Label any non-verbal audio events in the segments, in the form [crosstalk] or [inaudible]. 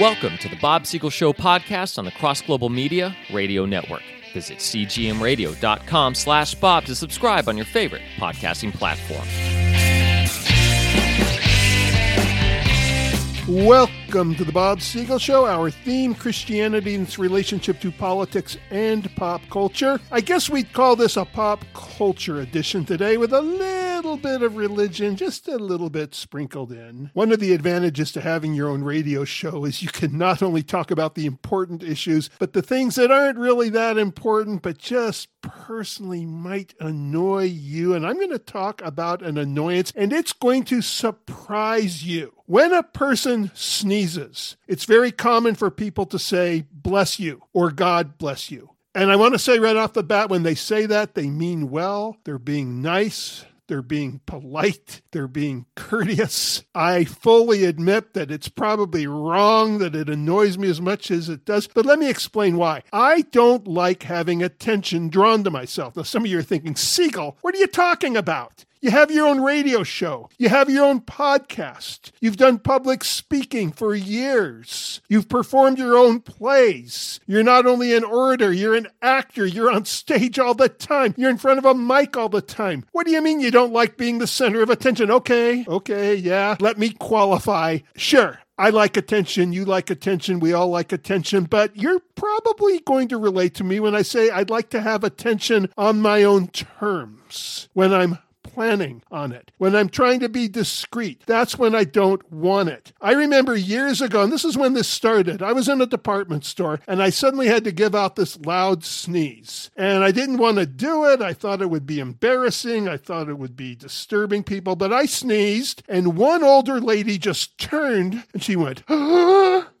Welcome to the Bob Siegel Show podcast on the Cross Global Media Radio Network. Visit cgmradio.com slash Bob to subscribe on your favorite podcasting platform. Welcome to the Bob Siegel Show. Our theme Christianity and its relationship to politics and pop culture. I guess we'd call this a pop culture edition today with a little bit of religion, just a little bit sprinkled in. One of the advantages to having your own radio show is you can not only talk about the important issues, but the things that aren't really that important, but just personally might annoy you. And I'm going to talk about an annoyance, and it's going to surprise you. When a person sneezes, it's very common for people to say, bless you, or God bless you. And I want to say right off the bat, when they say that, they mean well, they're being nice, they're being polite, they're being courteous. I fully admit that it's probably wrong, that it annoys me as much as it does, but let me explain why. I don't like having attention drawn to myself. Now, some of you are thinking, Siegel, what are you talking about? You have your own radio show. You have your own podcast. You've done public speaking for years. You've performed your own plays. You're not only an orator, you're an actor. You're on stage all the time. You're in front of a mic all the time. What do you mean you don't like being the center of attention? Okay, okay, yeah. Let me qualify. Sure, I like attention, you like attention, we all like attention, but you're probably going to relate to me when I say I'd like to have attention on my own terms. When I'm planning on it. When I'm trying to be discreet, that's when I don't want it. I remember years ago, and this is when this started, I was in a department store and I suddenly had to give out this loud sneeze. And I didn't want to do it. I thought it would be embarrassing. I thought it would be disturbing people, but I sneezed and one older lady just turned and she went,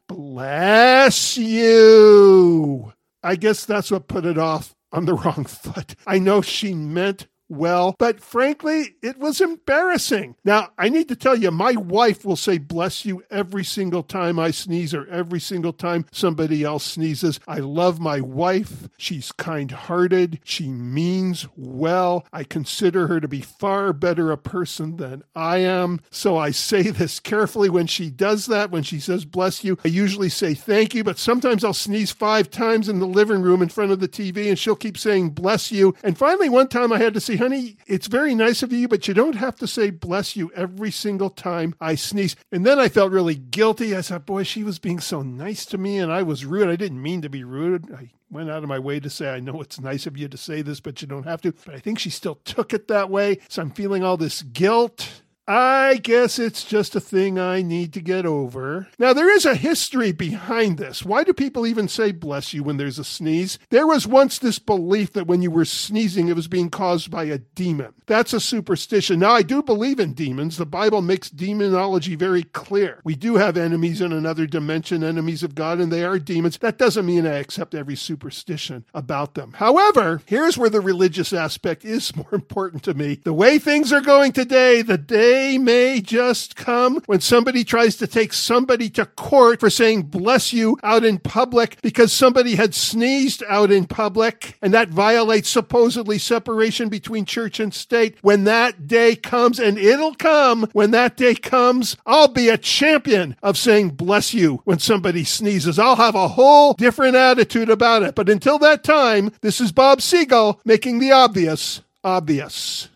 Bless you. I guess that's what put it off on the [laughs] wrong foot. I know she meant well, but frankly, it was embarrassing. Now, I need to tell you, my wife will say bless you every single time I sneeze or every single time somebody else sneezes. I love my wife. She's kind hearted. She means well. I consider her to be far better a person than I am. So I say this carefully when she does that. When she says bless you, I usually say thank you, but sometimes I'll sneeze five times in the living room in front of the TV and she'll keep saying bless you. And finally, one time I had to say, honey, it's very nice of you, but you don't have to say bless you every single time I sneeze. And then I felt really guilty. I thought, boy, she was being so nice to me and I was rude. I didn't mean to be rude. I went out of my way to say, I know it's nice of you to say this, but you don't have to. But I think she still took it that way. So I'm feeling all this guilt. I guess it's just a thing I need to get over. Now, there is a history behind this. Why do people even say bless you when there's a sneeze? There was once this belief that when you were sneezing, it was being caused by a demon. That's a superstition. Now, I do believe in demons. The Bible makes demonology very clear. We do have enemies in another dimension, enemies of God, and they are demons. That doesn't mean I accept every superstition about them. However, here's where the religious aspect is [laughs] more important to me. The way things are going today, the day day may just come when somebody tries to take somebody to court for saying bless you out in public because somebody had sneezed out in public and that violates supposedly separation between church and state. When that day comes, and it'll come when that day comes, I'll be a champion of saying bless you when somebody sneezes. I'll have a whole different attitude about it. But until that time, this is Bob Siegel making the obvious obvious.